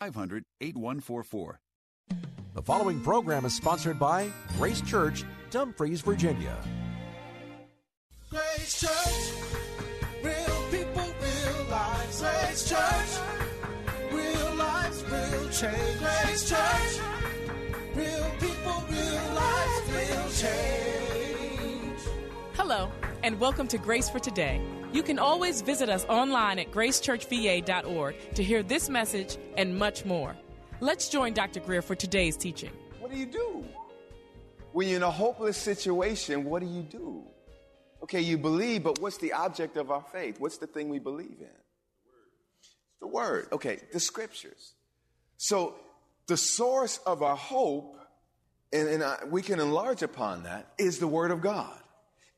500 8144. The following program is sponsored by Grace Church, Dumfries, Virginia. Grace Church, real people, real lives. Grace Church, real lives, real change. Grace Church, real people, real lives, real change. Hello, and welcome to Grace for Today. You can always visit us online at gracechurchva.org to hear this message and much more. Let's join Dr. Grier for today's teaching. What do you do? When you're in a hopeless situation, what do you do? Okay, you believe, but what's the object of our faith? What's the thing we believe in? The Word. Okay, the Scriptures. So, the source of our hope, and, and I, we can enlarge upon that, is the Word of God.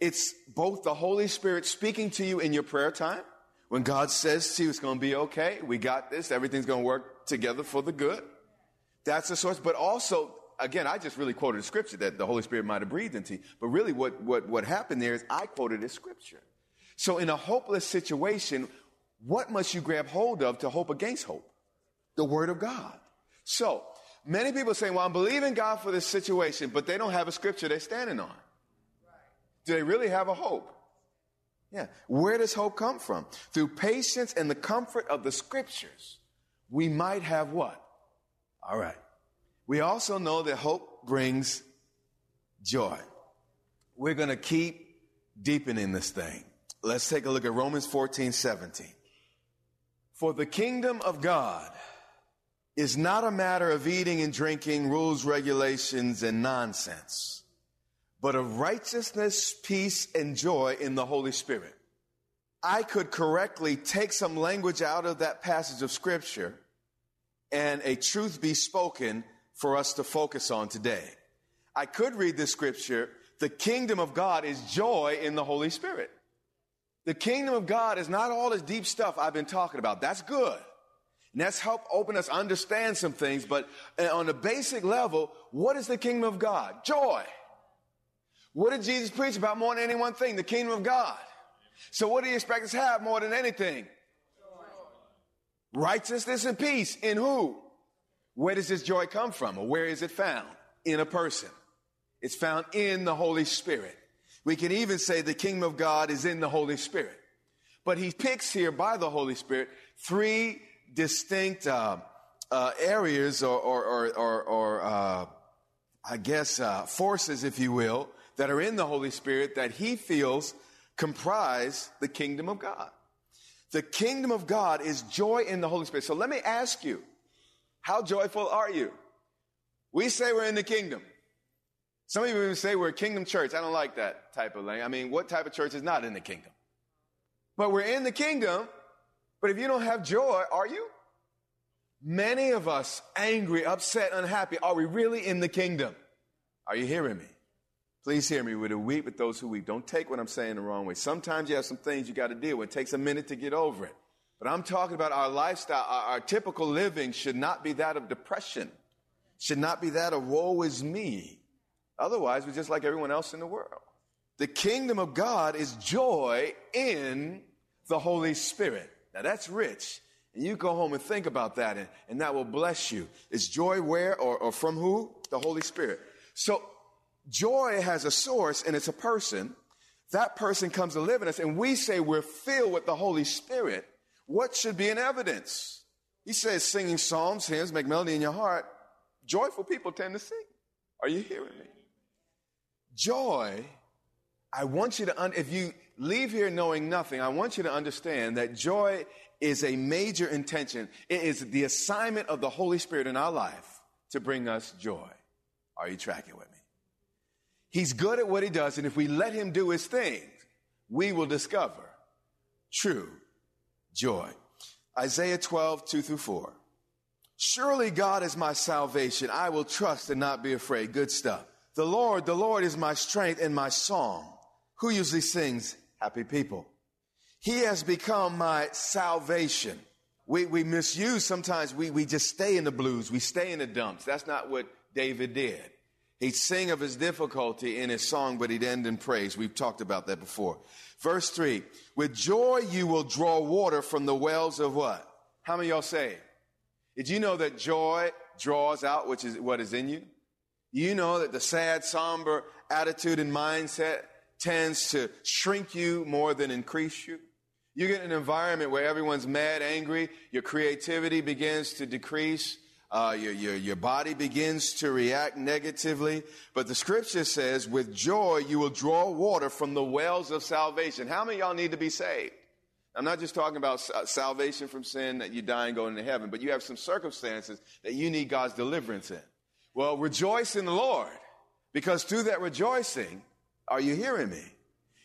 It's both the Holy Spirit speaking to you in your prayer time. When God says to you, it's going to be okay. We got this. Everything's going to work together for the good. That's the source. But also, again, I just really quoted a scripture that the Holy Spirit might have breathed into you. But really what, what, what happened there is I quoted a scripture. So in a hopeless situation, what must you grab hold of to hope against hope? The word of God. So many people say, well, I'm believing God for this situation, but they don't have a scripture they're standing on. Do they really have a hope? Yeah. Where does hope come from? Through patience and the comfort of the scriptures, we might have what? All right. We also know that hope brings joy. We're going to keep deepening this thing. Let's take a look at Romans 14, 17. For the kingdom of God is not a matter of eating and drinking, rules, regulations, and nonsense but of righteousness, peace, and joy in the Holy Spirit. I could correctly take some language out of that passage of Scripture and a truth be spoken for us to focus on today. I could read this Scripture the kingdom of God is joy in the Holy Spirit. The kingdom of God is not all this deep stuff I've been talking about. That's good. And that's helped open us understand some things. But uh, on a basic level, what is the kingdom of God? Joy. What did Jesus preach about more than any one thing? The kingdom of God. So what do you expect us to have more than anything? Righteousness and peace. In who? Where does this joy come from? Or where is it found? In a person. It's found in the Holy Spirit. We can even say the kingdom of God is in the Holy Spirit. But he picks here by the Holy Spirit three distinct uh, uh, areas or, or, or, or, uh, I guess, uh, forces, if you will, that are in the Holy Spirit that he feels comprise the kingdom of God. The kingdom of God is joy in the Holy Spirit. So let me ask you, how joyful are you? We say we're in the kingdom. Some of you even say we're a kingdom church. I don't like that type of language. I mean, what type of church is not in the kingdom? But we're in the kingdom, but if you don't have joy, are you? Many of us angry, upset, unhappy. Are we really in the kingdom? Are you hearing me? Please hear me. We're to weep with those who weep. Don't take what I'm saying the wrong way. Sometimes you have some things you got to deal with. It takes a minute to get over it. But I'm talking about our lifestyle. Our, our, typical living should not be that of depression. Should not be that of woe is me. Otherwise, we're just like everyone else in the world. The kingdom of God is joy in the Holy Spirit. Now that's rich. And you go home and think about that and, and that will bless you. Is joy where or, or from who? The Holy Spirit. So Joy has a source and it's a person. That person comes to live in us and we say we're filled with the Holy Spirit. What should be an evidence? He says singing psalms, hymns, make melody in your heart. Joyful people tend to sing. Are you hearing me? Joy, I want you to, un- if you leave here knowing nothing, I want you to understand that joy is a major intention. It is the assignment of the Holy Spirit in our life to bring us joy. Are you tracking with me? He's good at what he does, and if we let him do his thing, we will discover true joy. Isaiah 12, 2 through 4. Surely God is my salvation. I will trust and not be afraid. Good stuff. The Lord, the Lord is my strength and my song. Who usually sings happy people? He has become my salvation. We, we misuse sometimes, we, we just stay in the blues, we stay in the dumps. That's not what David did. He'd sing of his difficulty in his song, but he'd end in praise. We've talked about that before. Verse 3 With joy you will draw water from the wells of what? How many of y'all say? Did you know that joy draws out which is what is in you? You know that the sad, somber attitude and mindset tends to shrink you more than increase you. You get an environment where everyone's mad, angry, your creativity begins to decrease, uh, your, your, your body begins to react negatively. But the scripture says, with joy you will draw water from the wells of salvation. How many y'all need to be saved? I'm not just talking about salvation from sin that you die and go into heaven, but you have some circumstances that you need God's deliverance in. Well, rejoice in the Lord because through that rejoicing, are you hearing me?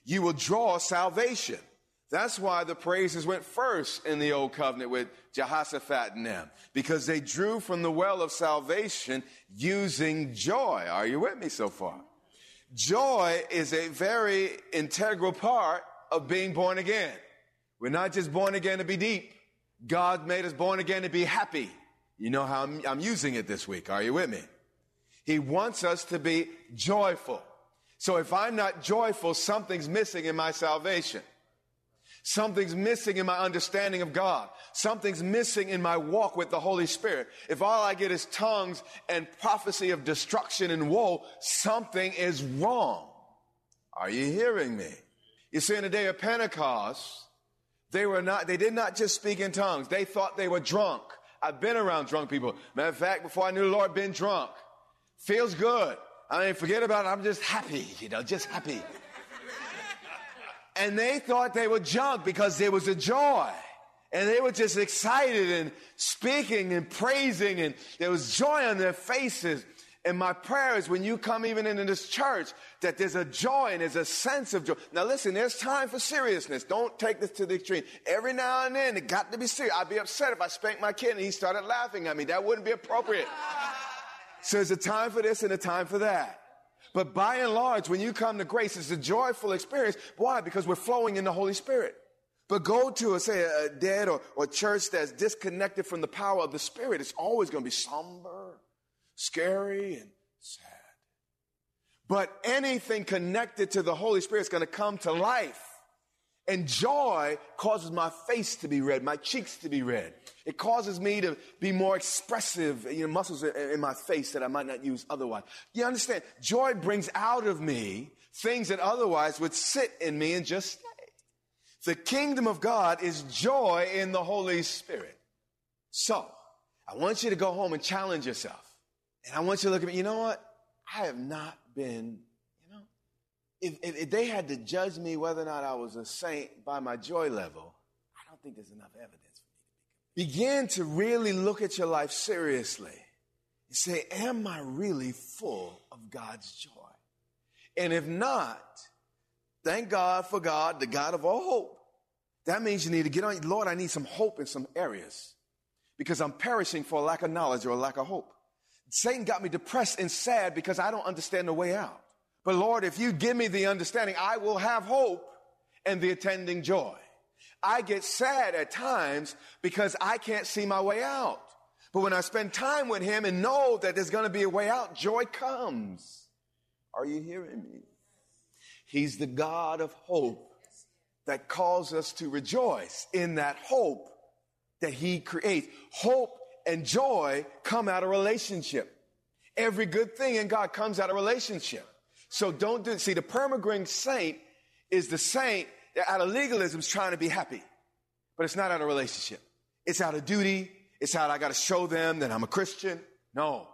You will draw salvation. That's why the praises went first in the old covenant with Jehoshaphat and them, because they drew from the well of salvation using joy. Are you with me so far? Joy is a very integral part of being born again. We're not just born again to be deep. God made us born again to be happy. You know how I'm, I'm using it this week. Are you with me? He wants us to be joyful. So if I'm not joyful, something's missing in my salvation. Something's missing in my understanding of God. Something's missing in my walk with the Holy Spirit. If all I get is tongues and prophecy of destruction and woe, something is wrong. Are you hearing me? You see, in the day of Pentecost, they were not, they did not just speak in tongues. They thought they were drunk. I've been around drunk people. Matter of fact, before I knew the Lord, been drunk. Feels good. I mean, forget about it. I'm just happy, you know, just happy and they thought they were junk because there was a joy. And they were just excited and speaking and praising, and there was joy on their faces. And my prayer is when you come even into this church, that there's a joy and there's a sense of joy. Now listen, there's time for seriousness. Don't take this to the extreme. Every now and then, it got to be serious. I'd be upset if I spanked my kid and he started laughing at me. That wouldn't be appropriate. so there's a time for this and a time for that. But by and large, when you come to grace, it's a joyful experience. Why? Because we're flowing in the Holy Spirit. But go to, a, say, a dead or, or church that's disconnected from the power of the Spirit. It's always going to be somber, scary, and sad. But anything connected to the Holy Spirit is going to come to life. And joy causes my face to be red, my cheeks to be red. It causes me to be more expressive, you know, muscles in my face that I might not use otherwise. You understand? Joy brings out of me things that otherwise would sit in me and just stay. The kingdom of God is joy in the Holy Spirit. So, I want you to go home and challenge yourself. And I want you to look at me, you know what? I have not been if, if, if, they had to judge me whether or not I was a saint by my joy level, I don't think there's enough evidence for me to begin to really look at your life seriously and say, Am I really full of God's joy? And if not, thank God for God, the God of all hope. That means you need to get on, Lord, I need some hope in some areas because I'm perishing for a lack of knowledge or a lack of hope. Satan got me depressed and sad because I don't understand the way out. But Lord, if you give me the understanding, I will have hope and the attending joy. I get sad at times because I can't see my way out. But when I spend time with Him and know that there's going to be a way out, joy comes. Are you hearing me? He's the God of hope that calls us to rejoice in that hope that He creates. Hope and joy come out of relationship. Every good thing in God comes out of relationship. So don't do, it. see, the permagrin saint is the saint that out of legalism is trying to be happy. But it's not out of relationship. It's out of duty. It's out, I got to show them that I'm a Christian. No.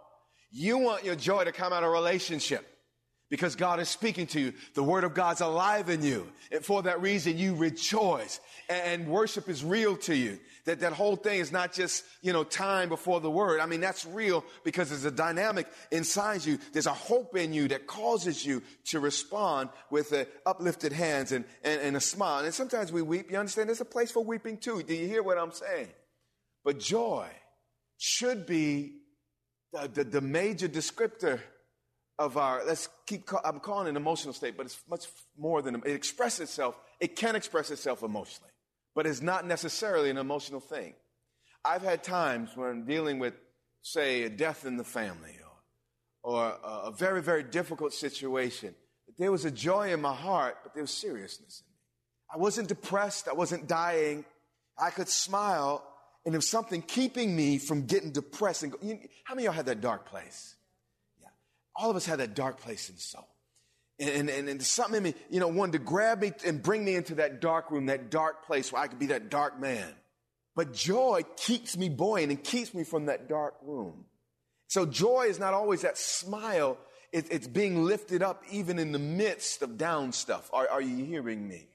You want your joy to come out of relationship because God is speaking to you. The word of God's alive in you. And for that reason, you rejoice and worship is real to you. That that whole thing is not just, you know, time before the word. I mean, that's real because there's a dynamic inside you. There's a hope in you that causes you to respond with a uplifted hands and, and, and a smile. And sometimes we weep. You understand? There's a place for weeping too. Do you hear what I'm saying? But joy should be the, the, the major descriptor of our, let's keep, I'm calling it an emotional state, but it's much more than, it expresses itself, it can express itself emotionally, but it's not necessarily an emotional thing. I've had times when dealing with, say, a death in the family or, or a, a very, very difficult situation, there was a joy in my heart, but there was seriousness in me. I wasn't depressed. I wasn't dying. I could smile and there was something keeping me from getting depressed. And go, you, how many of y'all had that dark place? All of us had that dark place in soul. And, and, and something in me, you know, wanted to grab me and bring me into that dark room, that dark place where I could be that dark man. But joy keeps me buoyant and keeps me from that dark room. So joy is not always that smile. It, it's being lifted up even in the midst of down stuff. Are, are you hearing me?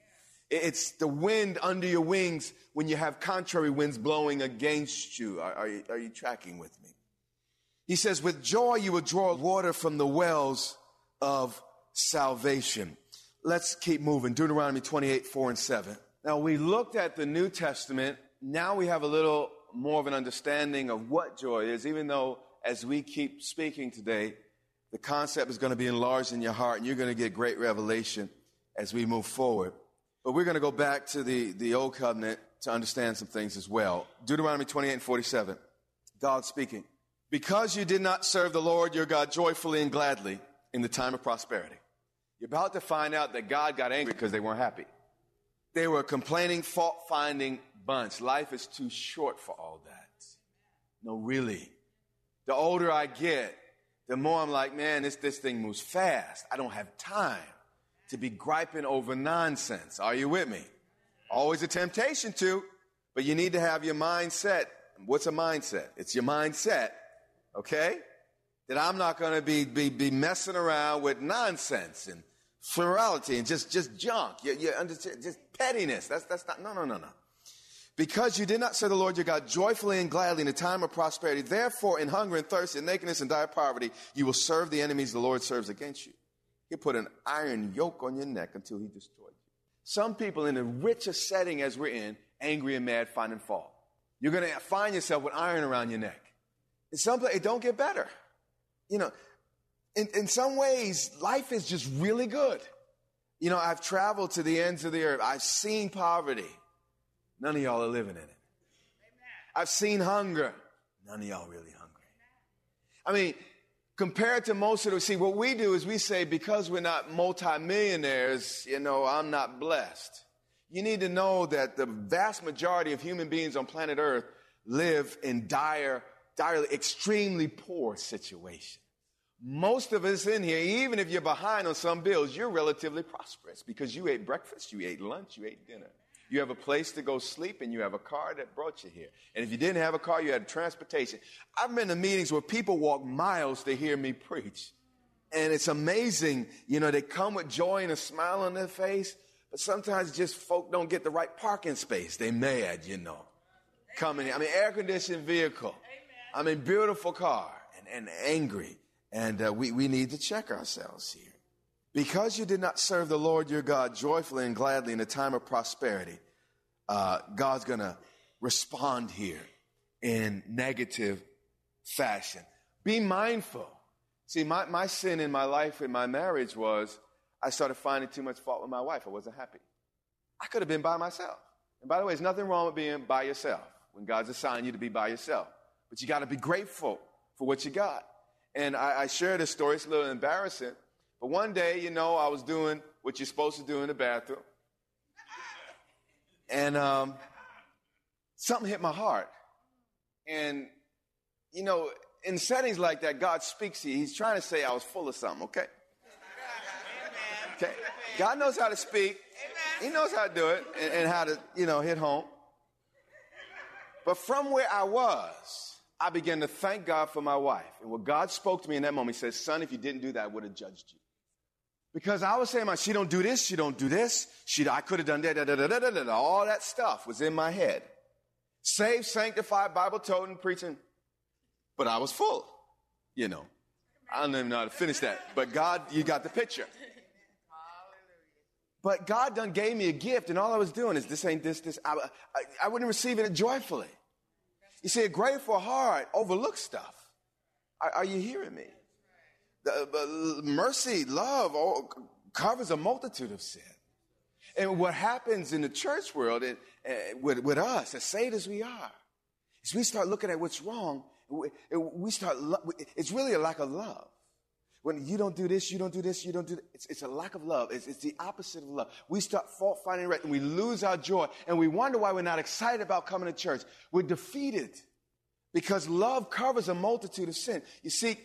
It's the wind under your wings when you have contrary winds blowing against you. Are, are, you. are, you, tracking with me? He says, with joy you will draw water from the wells of salvation. Let's keep moving. Deuteronomy 28, 4 and 7. Now we looked at the New Testament. Now we have a little more of an understanding of what joy is, even though as we keep speaking today, the concept is going to be enlarged in your heart and you're going to get great revelation as we move forward. But we're going to go back to the, the old covenant to understand some things as well. Deuteronomy 28 and 47. God speaking. Because you did not serve the Lord your God joyfully and gladly in the time of prosperity. You're about to find out that God got angry because they weren't happy. They were a complaining, fault finding bunch. Life is too short for all that. No, really. The older I get, the more I'm like, man, this, this thing moves fast. I don't have time to be griping over nonsense. Are you with me? Always a temptation to, but you need to have your mindset. What's a mindset? It's your mindset, okay? That I'm not going to be, be, be messing around with nonsense and plurality and just, just junk. You, you understand? Just pettiness. That's, that's not, no, no, no, no. Because you did not serve the Lord your God joyfully and gladly in a time of prosperity, therefore in hunger and thirst and nakedness and dire poverty, you will serve the enemies the Lord serves against you. He put an iron yoke on your neck until he destroyed you. Some people in the richest setting as we're in, angry and mad, finding fault. You're going to find yourself with iron around your neck. In some place, it don't get better. You know, in, in some ways, life is just really good. You know, I've traveled to the ends of the earth. I've seen poverty. None of y'all are living in it. I've seen hunger. None of y'all really hungry. I mean, compared to most of the, see, what we do is we say, because we're not multimillionaires, you know, I'm not blessed. You need to know that the vast majority of human beings on planet Earth live in dire, direly, extremely poor situation. Most of us in here, even if you're behind on some bills, you're relatively prosperous because you ate breakfast, you ate lunch, you ate dinner. You have a place to go sleep and you have a car that brought you here. And if you didn't have a car, you had transportation. I've been to meetings where people walk miles to hear me preach. And it's amazing. You know, they come with joy and a smile on their face, but sometimes just folk don't get the right parking space. They mad, you know. Coming in. I mean, air conditioned vehicle. I mean, beautiful car and, and angry. And uh, we, we need to check ourselves here. Because you did not serve the Lord your God joyfully and gladly in a time of prosperity, uh, God's going to respond here in negative fashion. Be mindful. See, my, my sin in my life, in my marriage was I started finding too much fault with my wife. I wasn't happy. I could have been by myself. And by the way, there's nothing wrong with being by yourself when God's assigned you to be by yourself. But you got to be grateful for what you got. And I, I shared this story. It's a little embarrassing. But one day, you know, I was doing what you're supposed to do in the bathroom. And um, something hit my heart. And, you know, in settings like that, God speaks to you. He's trying to say I was full of something, okay? Okay. God knows how to speak. He knows how to do it and, and how to, you know, hit home. But from where I was, I began to thank God for my wife. And what God spoke to me in that moment, He said, Son, if you didn't do that, I would have judged you. Because I was saying, my, she don't do this, she don't do this, she, I could have done that, da, da, da, da, da, da, all that stuff was in my head. Saved, sanctified, Bible toting, preaching. But I was full, you know. I don't even know how to finish that. But God, you got the picture. But God done gave me a gift, and all I was doing is this ain't this, this. I, I, I wouldn't receive it joyfully. You see, a grateful heart overlooks stuff. Are, are you hearing me? The, mercy, love all, covers a multitude of sin. And what happens in the church world and, and with, with us, as saved as we are, is we start looking at what's wrong. We, we start, it's really a lack of love. When you don't do this, you don't do this, you don't do. It's, it's a lack of love. It's, it's, the opposite of love. We start fault finding right and we lose our joy and we wonder why we're not excited about coming to church. We're defeated because love covers a multitude of sin. You see,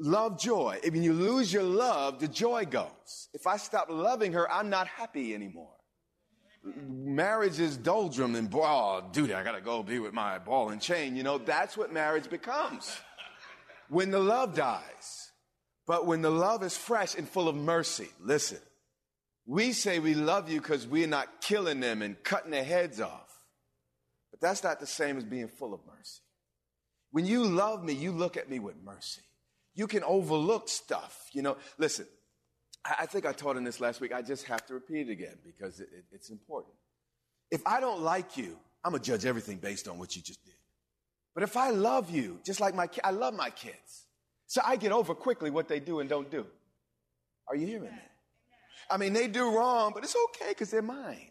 love joy. If you lose your love, the joy goes. If I stop loving her, I'm not happy anymore. Marriage is doldrum and oh, dude, I gotta go be with my ball and chain. You know, that's what marriage becomes when the love dies. But when the love is fresh and full of mercy, listen, we say we love you because we're not killing them and cutting their heads off. But that's not the same as being full of mercy. When you love me, you look at me with mercy. You can overlook stuff. You know, listen, I, think I taught in this last week. I just have to repeat it again because it, it, it's important. If I don't like you, I'm going to judge everything based on what you just did. But if I love you, just like my I love my kids. So I get over quickly what they do and don't do. Are you hearing me? I mean, they do wrong, but it's okay because they're mine.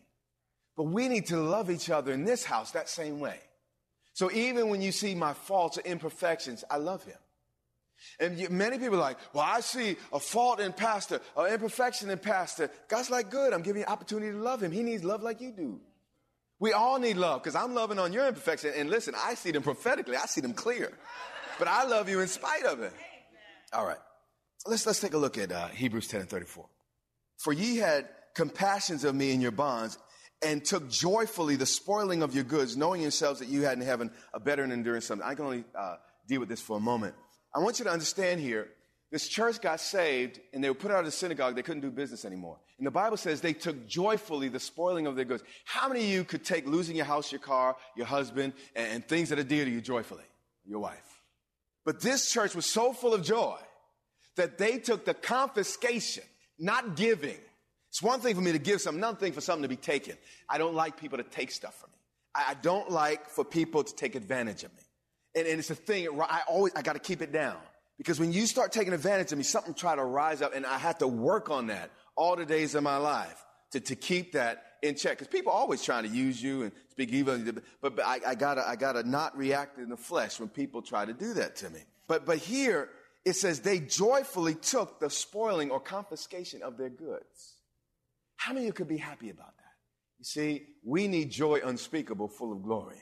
But we need to love each other in this house that same way. So even when you see my faults or imperfections, I love him. And many people are like, well, I see a fault in pastor, an imperfection in pastor. God's like, good, I'm giving you opportunity to love him. He needs love like you do. We all need love because I'm loving on your imperfection. And listen, I see them prophetically. I see them clear. But I love you in spite of it. All right. Let's, let's take a look at uh, Hebrews 10 and 34. For ye had compassions of me in your bonds and took joyfully the spoiling of your goods, knowing yourselves that you had in heaven a better and enduring something. I can only uh, deal with this for a moment. I want you to understand here this church got saved and they were put out of the synagogue. They couldn't do business anymore. And the Bible says they took joyfully the spoiling of their goods. How many of you could take losing your house, your car, your husband, and, and things that are dear to you joyfully? Your wife. But this church was so full of joy that they took the confiscation, not giving. It's one thing for me to give something, another thing for something to be taken. I don't like people to take stuff from me. I don't like for people to take advantage of me. And, and it's a thing, I always, I got to keep it down. Because when you start taking advantage of me, something try to rise up and I have to work on that all the days of my life to, to keep that in check. Because people are always trying to use you and speak evil, but, but I, I, gotta, I gotta not react in the flesh when people try to do that to me. But, but here it says they joyfully took the spoiling or confiscation of their goods. How many of you could be happy about that? You see, we need joy unspeakable, full of glory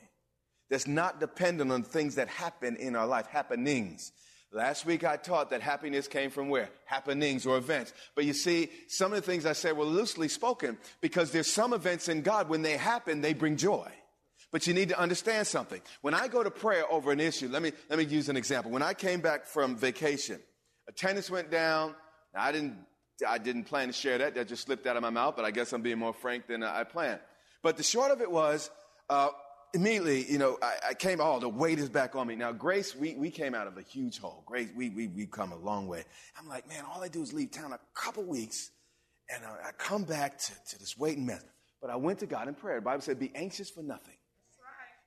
that's not dependent on things that happen in our life, happenings. Last week I taught that happiness came from where? Happenings or events. But you see, some of the things I said were loosely spoken because there's some events in God, when they happen, they bring joy. But you need to understand something. When I go to prayer over an issue, let me, let me use an example. When I came back from vacation, attendance went down. Now, I didn't, I didn't plan to share that. That just slipped out of my mouth, but I guess I'm being more frank than I planned. But the short of it was, uh, immediately, you know, I, I, came, oh, the weight is back on me. Now, Grace, we, we came out of a huge hole. Grace, we, we, we've come a long way. I'm like, man, all I do is leave town a couple weeks and I, I come back to, to this waiting mess. But I went to God in prayer. The Bible said, be anxious for nothing.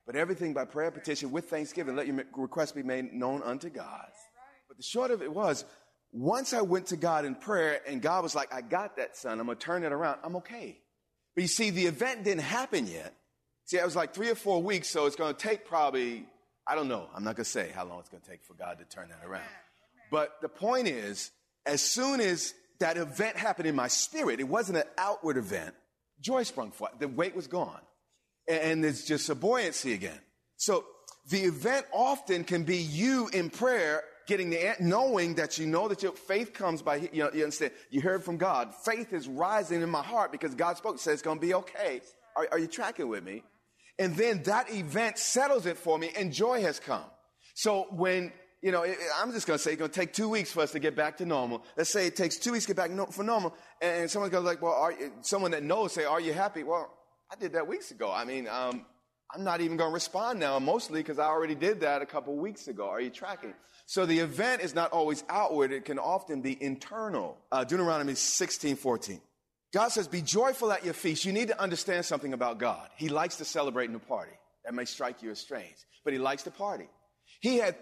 But everything by prayer, petition, with thanksgiving, let your request be made known unto God. But the short of it was, once I went to God in prayer and God was like, I got that son. I'm going to turn it around. I'm okay. But you see, the event didn't happen yet. See, it was like three or four weeks, so it's going to take probably, I don't know, I'm not going to say how long it's going to take for God to turn that around. But the point is, as soon as that event happened in my spirit, it wasn't an outward event, joy sprung forth. The weight was gone. And there's just a buoyancy again. So the event often can be you in prayer getting the knowing that you know that your faith comes by you know you understand you heard from God. Faith is rising in my heart because God spoke. Says it's going to be okay. Are, are you tracking with me? And then that event settles it for me and joy has come. So when, you know, I'm just going to say it's going to take two weeks for us to get back to normal. Let's say it takes two weeks to get back no, for normal. And someone's going to like, well, are, you, someone that knows say, are you happy? Well, I did that weeks ago. I mean, um, I'm not even going to respond now, mostly because I already did that a couple weeks ago. Are you tracking? So the event is not always outward. It can often be internal. Uh, Deuteronomy 16, 14. God says, be joyful at your feast. You need to understand something about God. He likes to celebrate in the party. That may strike you as strange, but he likes to party. He had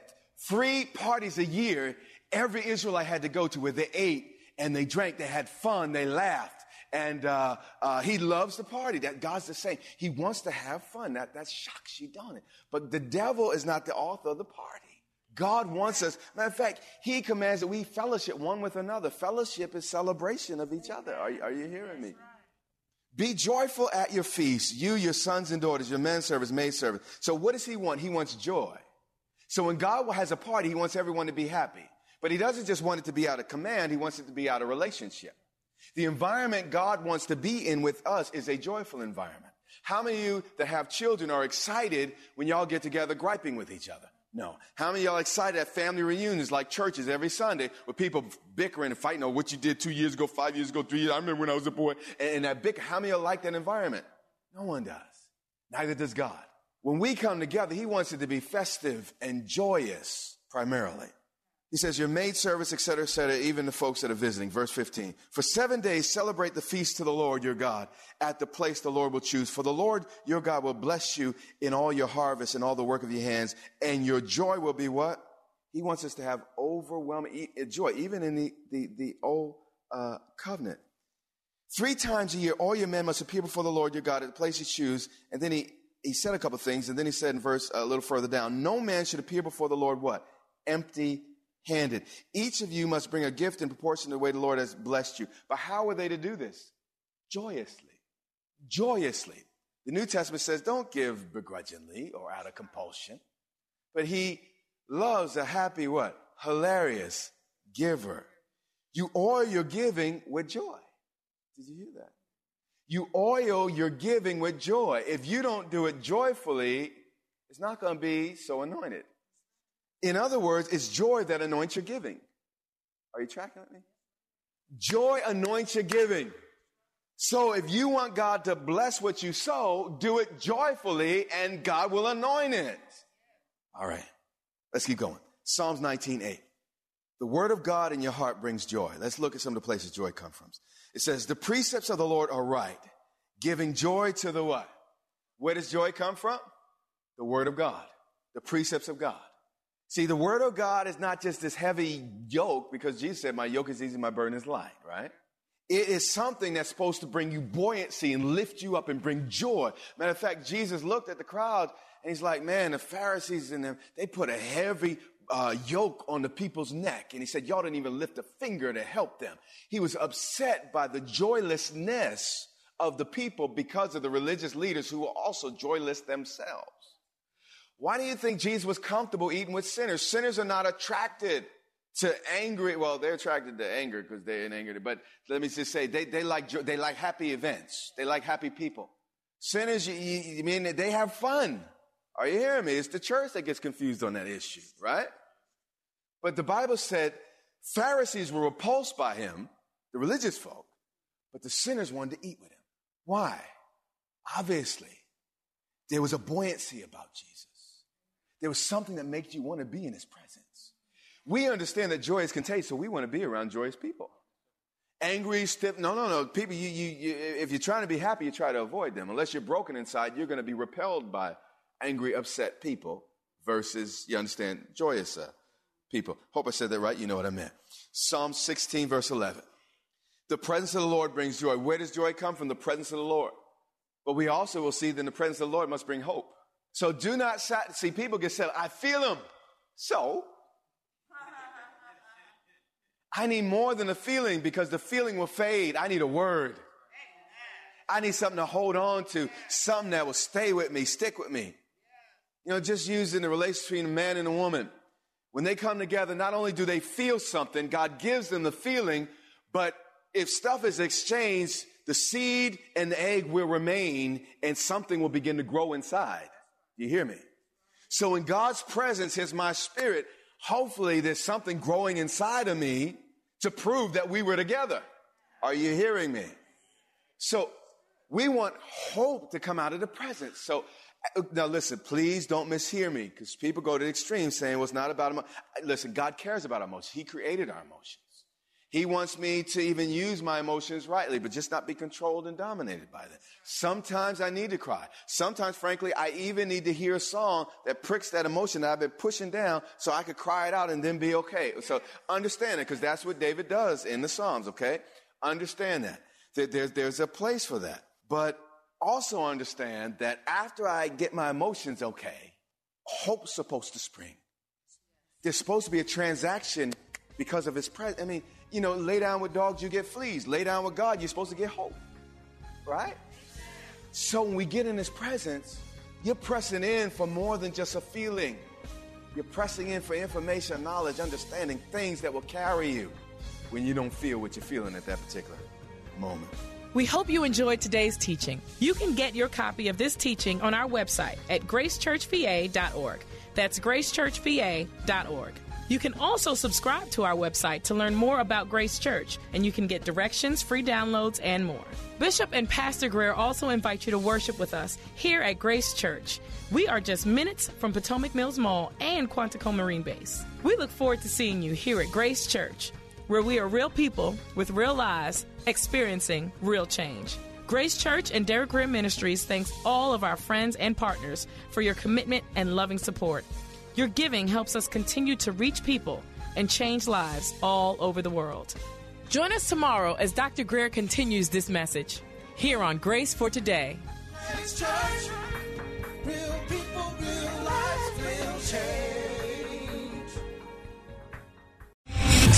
three parties a year every Israelite had to go to where they ate and they drank, they had fun, they laughed. And uh, uh, he loves the party. That God's the same. He wants to have fun. That that shocks you, don't it? But the devil is not the author of the party. God wants us. Matter of fact, He commands that we fellowship one with another. Fellowship is celebration of each other. Are, are you hearing me? Be joyful at your feast, you, your sons and daughters, your men servants, maid servants. So what does He want? He wants joy. So when God has a party, He wants everyone to be happy. But He doesn't just want it to be out of command. He wants it to be out of relationship. The environment God wants to be in with us is a joyful environment. How many of you that have children are excited when y'all get together griping with each other? No. How many of y'all excited at family reunions like churches every Sunday with people bickering and fighting over what you did two years ago, five years ago, three years? I remember when I was a boy. And, that bicker, how many of y'all like that environment? No one does. Neither does God. When we come together, He wants it to be festive and joyous primarily. He says, your maid service, etc., etc., even the folks that are visiting. Verse 15. For seven days, celebrate the feast to the Lord your God at the place the Lord will choose. For the Lord your God will bless you in all your harvest and all the work of your hands. And your joy will be what? He wants us to have overwhelming joy, even in the, the, the old uh, covenant. Three times a year, all your men must appear before the Lord your God at the place you choose. And then he, he said a couple things. And then he said in verse a little further down, no man should appear before the Lord what? Empty handed. Each of you must bring a gift in proportion to the way the Lord has blessed you. But how are they to do this? Joyously. Joyously. The New Testament says don't give begrudgingly or out of compulsion. But he loves a happy what? Hilarious giver. You oil your giving with joy. Did you hear that? You oil your giving with joy. If you don't do it joyfully, it's not going to be so anointed. In other words, it's joy that anoints your giving. Are you tracking with me? Joy anoints your giving. So if you want God to bless what you sow, do it joyfully and God will anoint it. All right. Let's keep going. Psalms 19:8. The word of God in your heart brings joy. Let's look at some of the places joy comes from. It says, "The precepts of the Lord are right, giving joy to the what? Where does joy come from? The word of God, the precepts of God. See, the word of God is not just this heavy yoke because Jesus said, my yoke is easy, my burden is light, right? It is something that's supposed to bring you buoyancy and lift you up and bring joy. Matter of fact, Jesus looked at the crowd and he's like, man, the Pharisees and them, they put a heavy uh, yoke on the people's neck. And he said, y'all didn't even lift a finger to help them. He was upset by the joylessness of the people because of the religious leaders who were also joyless themselves. Why do you think Jesus was comfortable eating with sinners? Sinners are not attracted to angry. Well, they're attracted to anger because they're in anger. But let me just say, they, they like, they like happy events. They like happy people. Sinners, you, you mean they have fun. Are you hearing me? It's the church that gets confused on that issue, right? But the Bible said Pharisees were repulsed by him, the religious folk, but the sinners wanted to eat with him. Why? Obviously, there was a buoyancy about Jesus. There was something that makes you want to be in his presence. We understand that joy is contagious, so we want to be around joyous people. Angry, stiff, no, no, no. People, you, you, you, if you're trying to be happy, you try to avoid them. Unless you're broken inside, you're going to be repelled by angry, upset people versus, you understand, joyous uh, people. Hope I said that right. You know what I meant. Psalm 16, verse 11. The presence of the Lord brings joy. Where does joy come from? The presence of the Lord. But we also will see that the presence of the Lord must bring hope. So do not sat- see people get settled. I feel them. So I need more than a feeling because the feeling will fade. I need a word. I need something to hold on to, something that will stay with me, stick with me. You know, just using the relationship between a man and a woman. When they come together, not only do they feel something, God gives them the feeling, but if stuff is exchanged, the seed and the egg will remain and something will begin to grow inside. You hear me? So in God's presence is my spirit. Hopefully there's something growing inside of me to prove that we were together. Are you hearing me? So we want hope to come out of the presence. So uh, now listen, please don't mishear me because people go to the extreme saying, well, it's not about emotion. Listen, God cares about emotions. He created our emotions. He wants me to even use my emotions rightly, but just not be controlled and dominated by them. Sometimes I need to cry. Sometimes, frankly, I even need to hear a song that pricks that emotion that I've been pushing down so I could cry it out and then be okay. So understand it, because that's what David does in the Psalms, okay? Understand that. There's, there's a place for that. But also understand that after I get my emotions okay, hope's supposed to spring. There's supposed to be a transaction because of his presence. I mean, you know, lay down with dogs, you get fleas. Lay down with God, you're supposed to get hope. Right? So when we get in his presence, you're pressing in for more than just a feeling. You're pressing in for information, knowledge, understanding, things that will carry you when you don't feel what you're feeling at that particular moment. We hope you enjoyed today's teaching. You can get your copy of this teaching on our website at gracechurchva.org. That's gracechurchva.org. You can also subscribe to our website to learn more about Grace Church, and you can get directions, free downloads, and more. Bishop and Pastor Grier also invite you to worship with us here at Grace Church. We are just minutes from Potomac Mills Mall and Quantico Marine Base. We look forward to seeing you here at Grace Church, where we are real people with real lives experiencing real change. Grace Church and Derek Grier Ministries thanks all of our friends and partners for your commitment and loving support. Your giving helps us continue to reach people and change lives all over the world. Join us tomorrow as Dr. Grier continues this message here on Grace for Today. Grace Church, real people, real lives, real change.